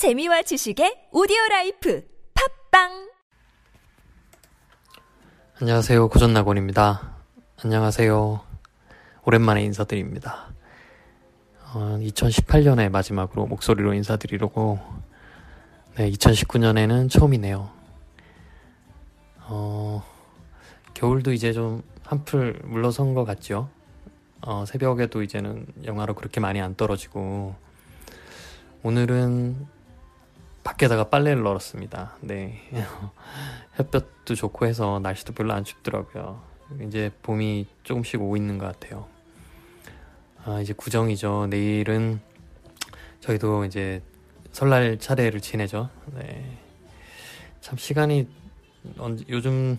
재미와 지식의 오디오 life 팟빵 안녕하세요. 고전 나곤입니다. 안녕하세요. 오랜만에 인사드립니다. 어, 2018년의 마지막으로 목소리로 인사드리려고 네, 2019년에는 처음이네요. 어, 겨울도 이제 좀 한풀 물러선 것 같죠? 어, 새벽에도 이제는 영하로 그렇게 많이 안 떨어지고 오늘은 밖에다가 빨래를 널었습니다. 네. 햇볕도 좋고 해서 날씨도 별로 안 춥더라고요. 이제 봄이 조금씩 오고 있는 것 같아요. 아, 이제 구정이죠. 내일은 저희도 이제 설날 차례를 지내죠. 네. 참 시간이 언, 요즘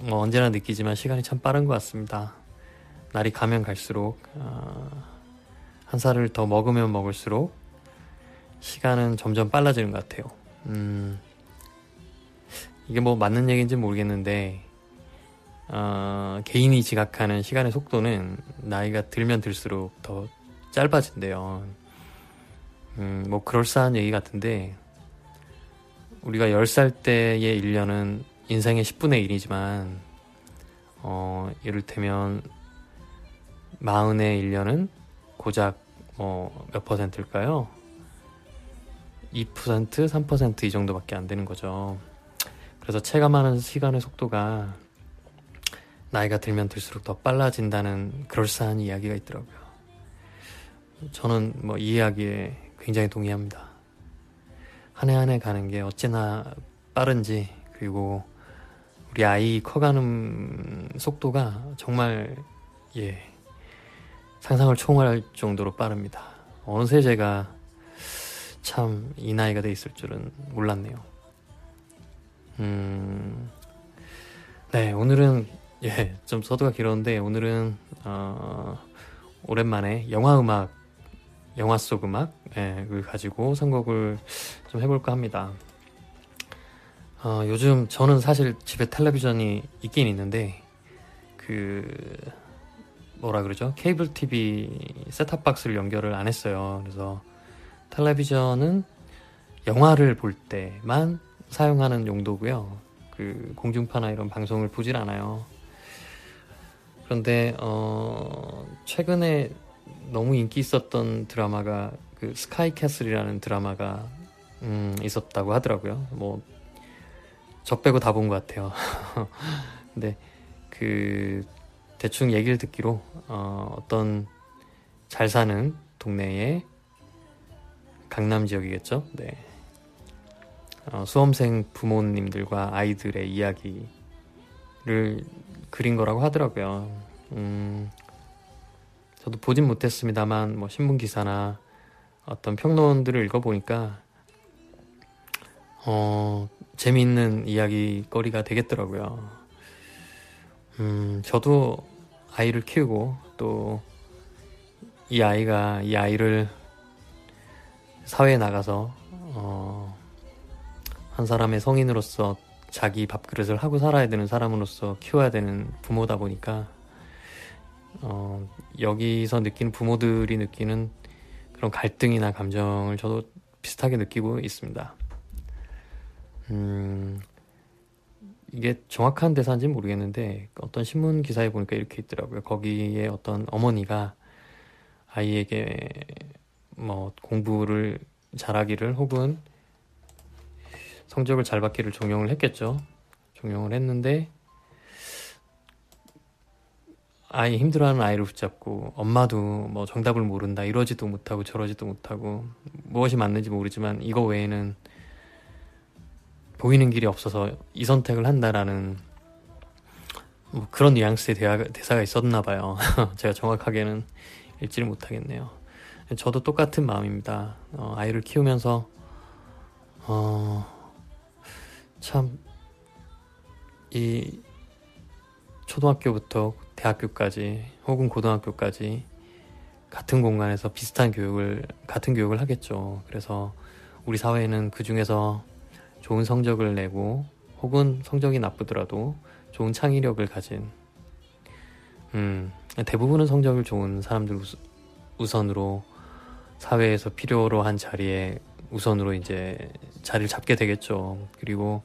뭐 언제나 느끼지만 시간이 참 빠른 것 같습니다. 날이 가면 갈수록 아, 한 살을 더 먹으면 먹을수록 시간은 점점 빨라지는 것 같아요. 음, 이게 뭐 맞는 얘기인지 모르겠는데, 어, 개인이 지각하는 시간의 속도는 나이가 들면 들수록 더 짧아진대요. 음, 뭐 그럴싸한 얘기 같은데, 우리가 10살 때의 1년은 인생의 10분의 1이지만, 어, 이를테면, 마흔의 1년은 고작 뭐몇 퍼센트일까요? 2%, 3%이 정도밖에 안 되는 거죠. 그래서 체감하는 시간의 속도가 나이가 들면 들수록 더 빨라진다는 그럴싸한 이야기가 있더라고요. 저는 뭐 이 이야기에 굉장히 동의합니다. 한 해 한 해 가는 게 어찌나 빠른지 그리고 우리 아이 커가는 속도가 정말 예 상상을 초월할 정도로 빠릅니다. 어느새 제가 참 이 나이가 돼 있을 줄은 몰랐네요. 음, 네 오늘은 예 좀 서두가 길었는데 오늘은 어, 오랜만에 영화 음악, 영화 속 음악 예, 을 가지고 선곡을 좀 해볼까 합니다. 어, 요즘 저는 사실 집에 텔레비전이 있긴 있는데 그 뭐라 그러죠? 케이블 TV 셋탑 박스를 연결을 안 했어요. 그래서 텔레비전은 영화를 볼 때만 사용하는 용도고요. 그 공중파나 이런 방송을 보질 않아요. 그런데 어 최근에 너무 인기 있었던 드라마가 그 스카이 캐슬이라는 드라마가 음 있었다고 하더라고요. 뭐 저 빼고 다 본 것 같아요. 근데 그 대충 얘기를 듣기로 어, 어떤 잘 사는 동네에 강남 지역이겠죠. 네. 어, 수험생 부모님들과 아이들의 이야기를 그린 거라고 하더라고요. 음, 저도 보진 못했습니다만 뭐 신문 기사나 어떤 평론들을 읽어보니까 어, 재미있는 이야기거리가 되겠더라고요. 음, 저도 아이를 키우고 또 이 아이가 이 아이를 사회에 나가서 어, 한 사람의 성인으로서 자기 밥그릇을 하고 살아야 되는 사람으로서 키워야 되는 부모다 보니까 어, 여기서 느끼는 부모들이 느끼는 그런 갈등이나 감정을 저도 비슷하게 느끼고 있습니다. 음, 이게 정확한 대사인지는 모르겠는데 어떤 신문 기사에 보니까 이렇게 있더라고요. 거기에 어떤 어머니가 아이에게 뭐 공부를 잘하기를 혹은 성적을 잘 받기를 종용을 했겠죠. 종용을 했는데 아이 힘들어하는 아이를 붙잡고 엄마도 뭐 정답을 모른다 이러지도 못하고 저러지도 못하고 무엇이 맞는지 모르지만 이거 외에는 보이는 길이 없어서 이 선택을 한다라는 뭐 그런 뉘앙스의 대화, 대사가 있었나 봐요. 제가 정확하게는 읽지를 못하겠네요. 저도 똑같은 마음입니다. 어, 아이를 키우면서 어, 참이 초등학교부터 대학교까지 혹은 고등학교까지 같은 공간에서 비슷한 교육을 같은 교육을 하겠죠. 그래서 우리 사회는 그 중에서 좋은 성적을 내고 혹은 성적이 나쁘더라도 좋은 창의력을 가진 음, 대부분은 성적을 좋은 사람들 우선으로 사회에서 필요로 한 자리에 우선으로 이제 자리를 잡게 되겠죠. 그리고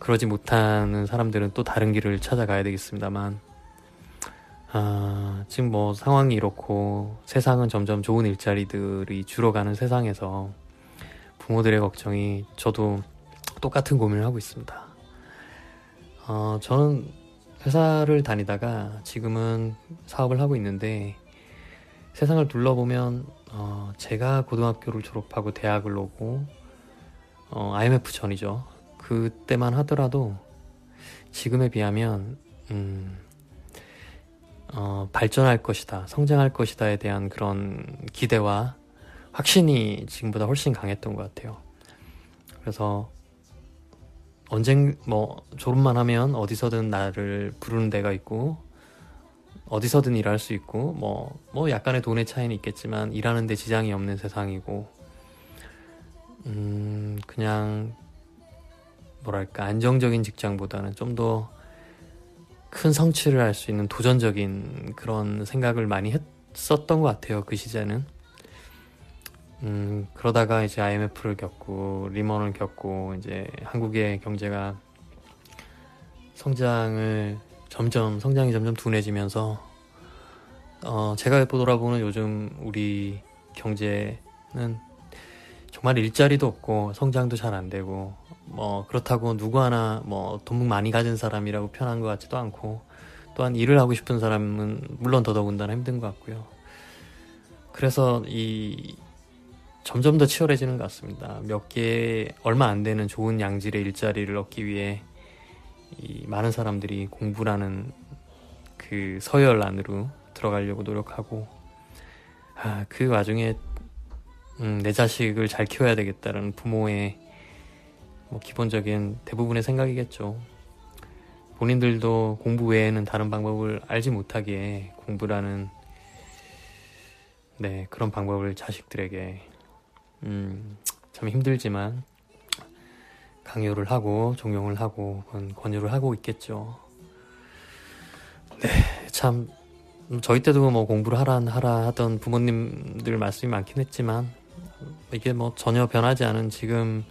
그러지 못하는 사람들은 또 다른 길을 찾아가야 되겠습니다만, 아, 지금 뭐 상황이 이렇고 세상은 점점 좋은 일자리들이 줄어가는 세상에서 부모들의 걱정이 저도 똑같은 고민을 하고 있습니다. 어, 저는 회사를 다니다가 지금은 사업을 하고 있는데 세상을 둘러보면 어, 제가 고등학교를 졸업하고 대학을 오고 어, IMF 전이죠. 그때만 하더라도 지금에 비하면 음, 어, 발전할 것이다, 성장할 것이다에 대한 그런 기대와 확신이 지금보다 훨씬 강했던 것 같아요. 그래서 언젠 뭐 졸업만 하면 어디서든 나를 부르는 데가 있고 어디서든 일할 수 있고 뭐뭐 뭐 약간의 돈의 차이는 있겠지만 일하는 데 지장이 없는 세상이고 음 그냥 뭐랄까 안정적인 직장보다는 좀 더 큰 성취를 할 수 있는 도전적인 그런 생각을 많이 했었던 것 같아요 그 시절은 음, 그러다가 이제 IMF를 겪고 리먼을 겪고 이제 한국의 경제가 성장을 점점 성장이 점점 둔해지면서 어, 제가 돌아보는 요즘 우리 경제는 정말 일자리도 없고 성장도 잘 안 되고 뭐 그렇다고 누구 하나 뭐 돈 많이 가진 사람이라고 편한 것 같지도 않고 또한 일을 하고 싶은 사람은 물론 더더군다나 힘든 것 같고요. 그래서 이 점점 더 치열해지는 것 같습니다. 몇 개 얼마 안 되는 좋은 양질의 일자리를 얻기 위해 이 많은 사람들이 공부라는 그 서열 안으로 들어가려고 노력하고 아, 그 와중에 음, 내 자식을 잘 키워야 되겠다는 부모의 뭐 기본적인 대부분의 생각이겠죠. 본인들도 공부 외에는 다른 방법을 알지 못하기에 공부라는 네 그런 방법을 자식들에게 음, 참 힘들지만 강요를 하고 종용을 하고 권유를 하고 있겠죠. 네, 참 저희 때도 뭐 공부를 하라 하라 하던 부모님들 말씀이 많긴 했지만 이게 뭐 전혀 변하지 않은 지금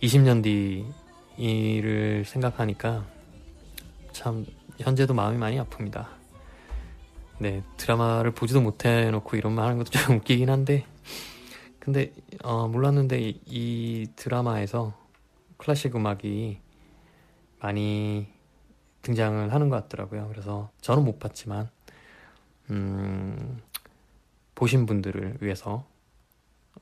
20년 뒤 일을 생각하니까 참 현재도 마음이 많이 아픕니다. 네, 드라마를 보지도 못해 놓고 이런 말 하는 것도 좀 웃기긴 한데 근데 어, 몰랐는데 이, 이 드라마에서 클래식 음악이 많이 등장을 하는 것 같더라고요. 그래서 저는 못 봤지만 음, 보신 분들을 위해서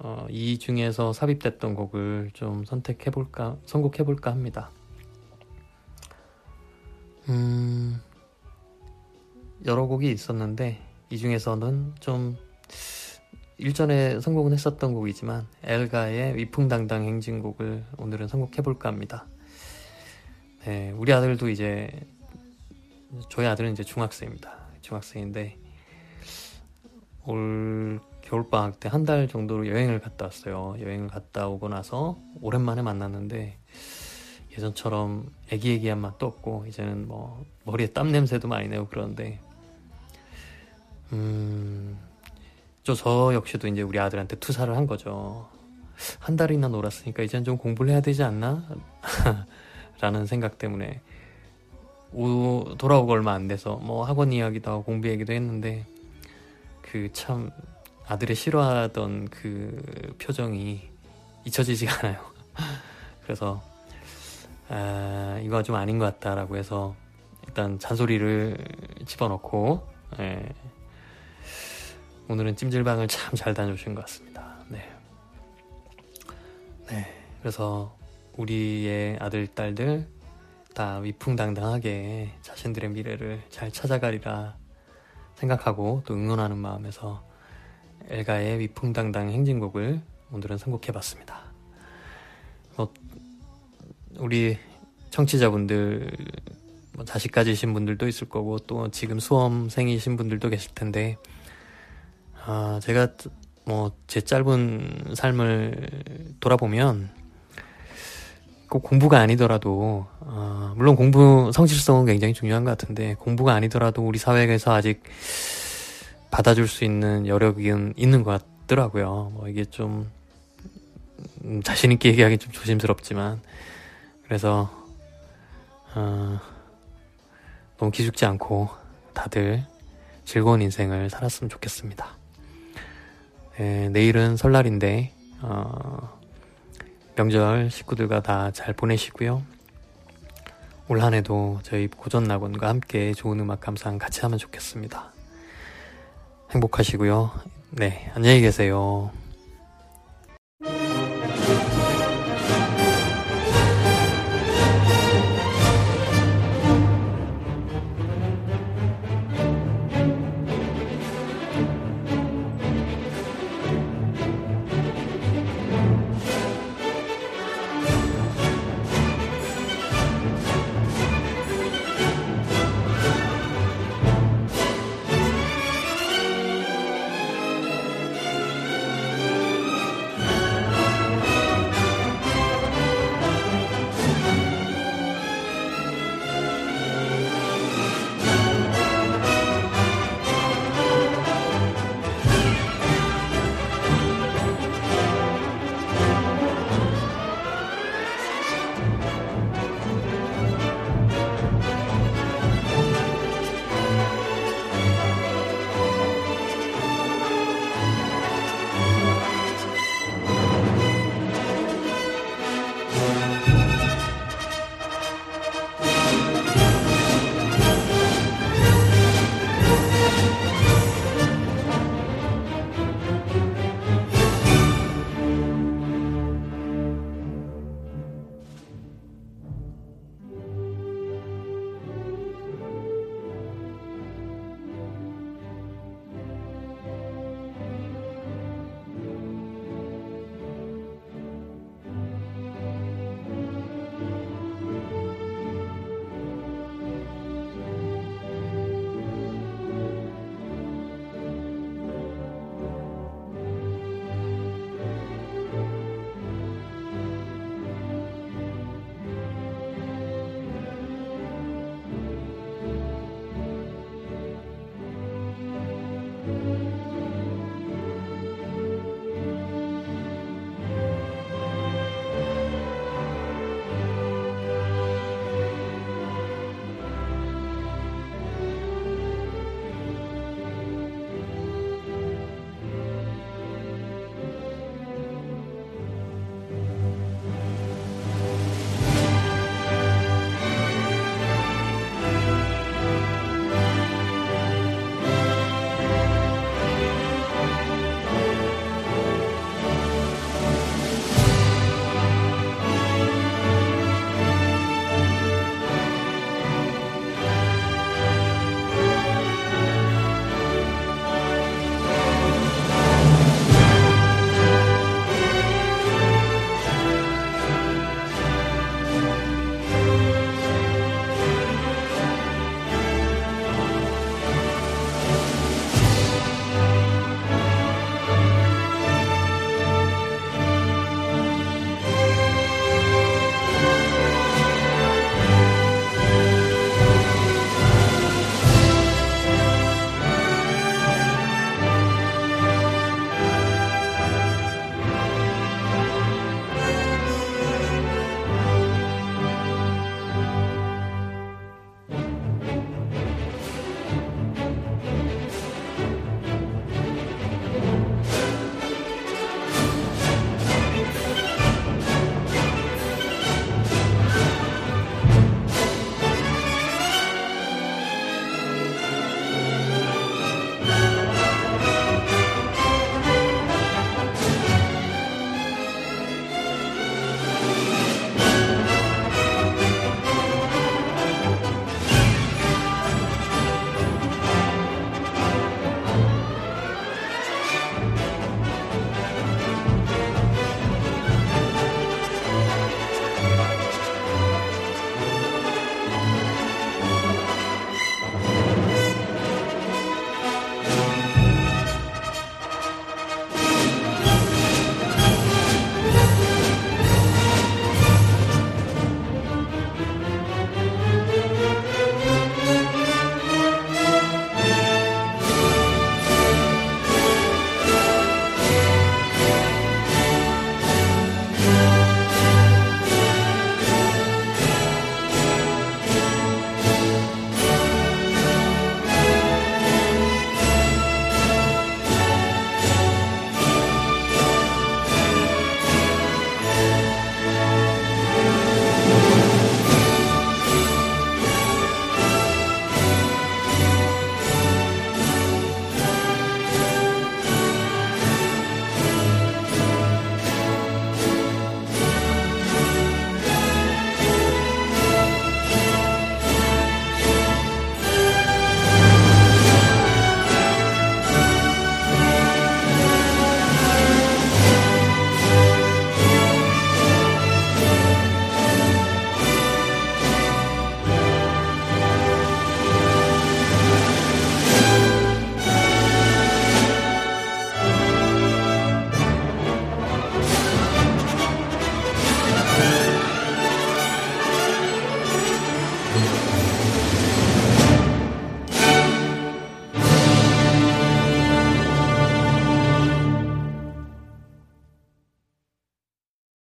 어, 이 중에서 삽입됐던 곡을 좀 선택해볼까, 선곡해볼까 합니다. 음, 여러 곡이 있었는데 이 중에서는 좀 일전에 선곡은 했었던 곡이지만 엘가의 위풍당당 행진곡을 오늘은 선곡해볼까 합니다. 네, 우리 아들도 이제 저희 아들은 이제 중학생입니다. 중학생인데 올 겨울방학 때 한 달 정도로 여행을 갔다 왔어요. 여행을 갔다 오고 나서 오랜만에 만났는데 예전처럼 애기애기한 맛도 없고 이제는 뭐 머리에 땀 냄새도 많이 내고 그러는데 음 저, 저 역시도 이제 우리 아들한테 투사를 한 거죠. 한 달이나 놀았으니까 이젠 좀 공부를 해야 되지 않나? 라는 생각 때문에 오, 돌아오고 얼마 안 돼서 뭐 학원 이야기도 하고 공부 얘기도 했는데 그 참 아들의 싫어하던 그 표정이 잊혀지지가 않아요. 그래서 아, 이거 좀 아닌 것 같다라고 해서 일단 잔소리를 집어넣고 예, 오늘은 찜질방을 참 잘 다녀오신 것 같습니다. 네. 네. 그래서 우리의 아들, 딸들 다 위풍당당하게 자신들의 미래를 잘 찾아가리라 생각하고 또 응원하는 마음에서 엘가의 위풍당당 행진곡을 오늘은 선곡해봤습니다. 뭐, 우리 청취자분들, 뭐 자식 가지신 분들도 있을 거고 또 지금 수험생이신 분들도 계실 텐데 아, 제가 뭐 제 짧은 삶을 돌아보면 꼭 공부가 아니더라도 어, 물론 공부 성실성은 굉장히 중요한 것 같은데 공부가 아니더라도 우리 사회에서 아직 받아줄 수 있는 여력이 있는 것 같더라고요. 뭐 이게 좀 음, 자신 있게 얘기하기 좀 조심스럽지만, 그래서, 어, 너무 기죽지 않고 다들 즐거운 인생을 살았으면 좋겠습니다. 네, 내일은 설날인데, 어, 명절 식구들과 다 잘 보내시고요. 올 한 해도 저희 고전 낙원과 함께 좋은 음악 감상 같이 하면 좋겠습니다. 행복하시고요. 네, 안녕히 계세요.